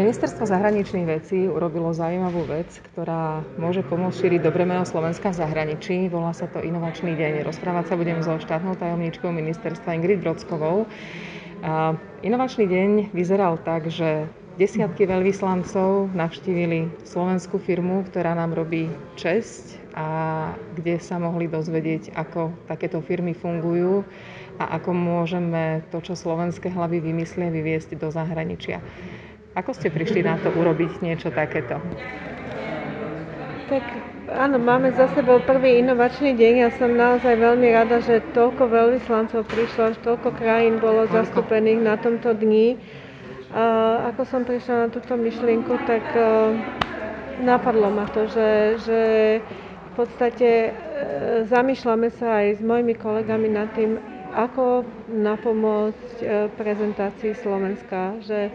Ministerstvo zahraničných vecí urobilo zaujímavú vec, ktorá môže pomôcť šíriť dobré meno Slovenska v zahraničí. Volá sa to Inovačný deň. Rozprávať sa budem so štátnou tajomníčkou ministerstva Ingrid Brodskovou. A inovačný deň vyzeral tak, že desiatky veľvyslancov navštívili slovenskú firmu, ktorá nám robí česť a kde sa mohli dozvedieť, ako takéto firmy fungujú a ako môžeme to, čo slovenské hlavy vymyslia, vyviesť do zahraničia. Ako ste prišli na to urobiť niečo takéto? Tak áno, máme za sebou prvý inovačný deň. Ja som naozaj veľmi rada, že toľko veľvyslancov prišlo, že toľko krajín bolo Koľko? zastúpených na tomto dni. A ako som prišla na túto myšlienku, tak uh, napadlo ma to, že, že v podstate uh, zamýšľame sa aj s mojimi kolegami nad tým, ako napomôcť uh, prezentácii Slovenska. Že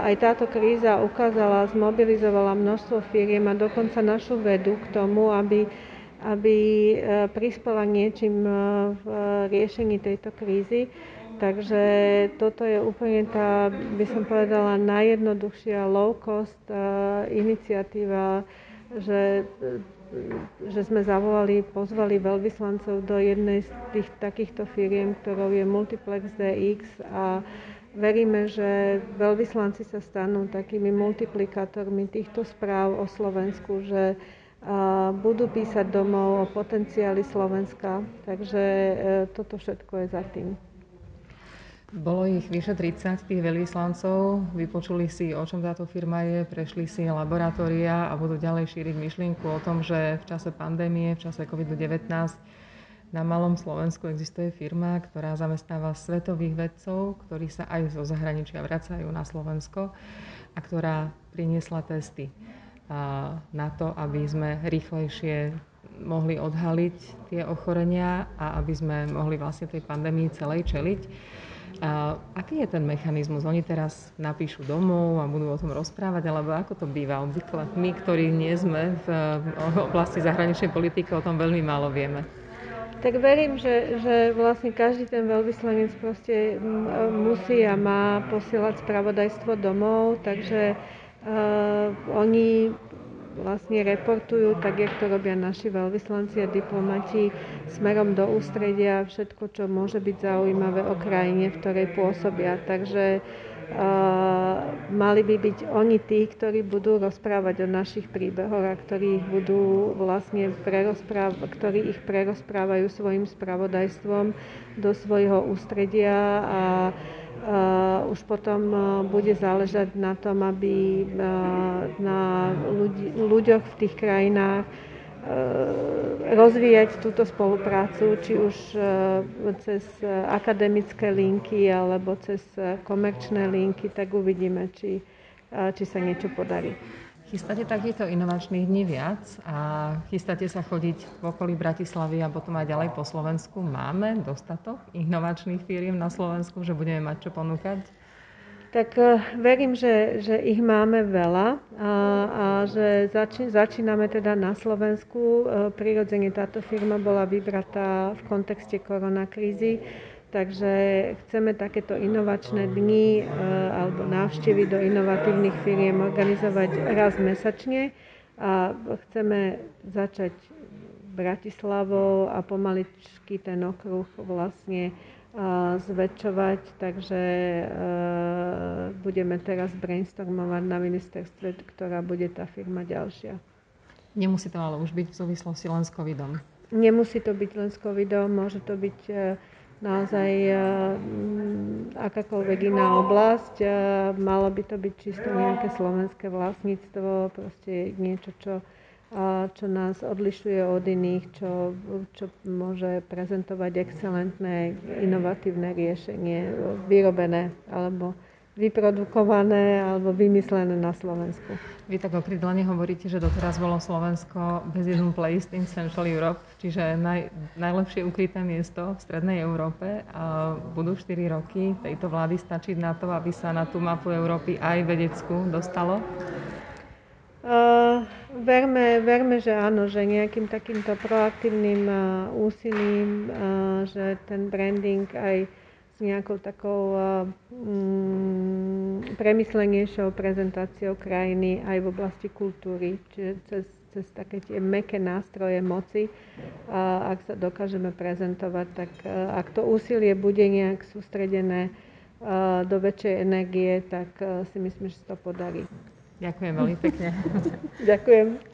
aj táto kríza ukázala, zmobilizovala množstvo firiem a dokonca našu vedu k tomu, aby, aby e, prispela niečím e, v riešení tejto krízy. Takže toto je úplne tá, by som povedala, najjednoduchšia low cost e, iniciatíva, že, že sme zavolali, pozvali veľvyslancov do jednej z tých takýchto firiem, ktorou je Multiplex DX a Veríme, že veľvyslanci sa stanú takými multiplikátormi týchto správ o Slovensku, že budú písať domov o potenciáli Slovenska. Takže e, toto všetko je za tým. Bolo ich vyše 30 tých veľvyslancov, vypočuli si, o čom táto firma je, prešli si laboratória a budú ďalej šíriť myšlienku o tom, že v čase pandémie, v čase COVID-19 na malom Slovensku existuje firma, ktorá zamestnáva svetových vedcov, ktorí sa aj zo zahraničia vracajú na Slovensko a ktorá priniesla testy na to, aby sme rýchlejšie mohli odhaliť tie ochorenia a aby sme mohli vlastne tej pandémii celej čeliť. A aký je ten mechanizmus? Oni teraz napíšu domov a budú o tom rozprávať, alebo ako to býva obvykle? My, ktorí nie sme v oblasti zahraničnej politiky, o tom veľmi málo vieme. Tak verím, že, že vlastne každý ten veľvyslanec proste musí a má posielať spravodajstvo domov, takže uh, oni vlastne reportujú, tak jak to robia naši veľvyslanci a diplomati, smerom do ústredia všetko, čo môže byť zaujímavé o krajine, v ktorej pôsobia. Takže mali by byť oni tí, ktorí budú rozprávať o našich príbehoch a ktorí ich budú vlastne ktorí ich prerozprávajú svojim spravodajstvom do svojho ústredia a Uh, už potom uh, bude záležať na tom, aby uh, na ľudí, ľuďoch v tých krajinách rozvíjať túto spoluprácu, či už eh, cez akademické linky alebo cez komerčné linky, tak uvidíme, či, eh, či sa niečo podarí. Chystáte takýchto inovačných dní viac a chystáte sa chodiť v okolí Bratislavy a potom aj ďalej po Slovensku. Máme dostatok inovačných firiem na Slovensku, že budeme mať čo ponúkať? Tak eh, verím, že, že ich máme veľa a, a že zači, začíname teda na Slovensku. Eh, prirodzene táto firma bola vybratá v kontexte koronakrízy, takže chceme takéto inovačné dni eh, alebo návštevy do inovatívnych firiem organizovať raz mesačne a chceme začať Bratislavou a pomaličky ten okruh vlastne zväčšovať, takže e, budeme teraz brainstormovať na ministerstve, ktorá bude tá firma ďalšia. Nemusí to ale už byť v súvislosti len s covidom? Nemusí to byť len s covidom, môže to byť e, naozaj e, akákoľvek iná oblasť. Malo by to byť čisto nejaké slovenské vlastníctvo, proste niečo, čo čo nás odlišuje od iných, čo, čo môže prezentovať excelentné, inovatívne riešenie, vyrobené alebo vyprodukované alebo vymyslené na Slovensku. Vy tak okrydlene hovoríte, že doteraz bolo Slovensko bez jednu place in Central Europe, čiže naj, najlepšie ukryté miesto v Strednej Európe. A budú 4 roky tejto vlády stačiť na to, aby sa na tú mapu Európy aj vedeckú dostalo? Uh, verme, verme, že áno, že nejakým takýmto proaktívnym uh, úsilím, uh, že ten branding aj s nejakou takou um, premyslenejšou prezentáciou krajiny aj v oblasti kultúry, čiže cez, cez také tie meké nástroje moci. Ak sa dokážeme prezentovať, tak ak to úsilie bude nejak sústredené do väčšej energie, tak si myslím, že sa to podarí. Ďakujem veľmi pekne. Ďakujem.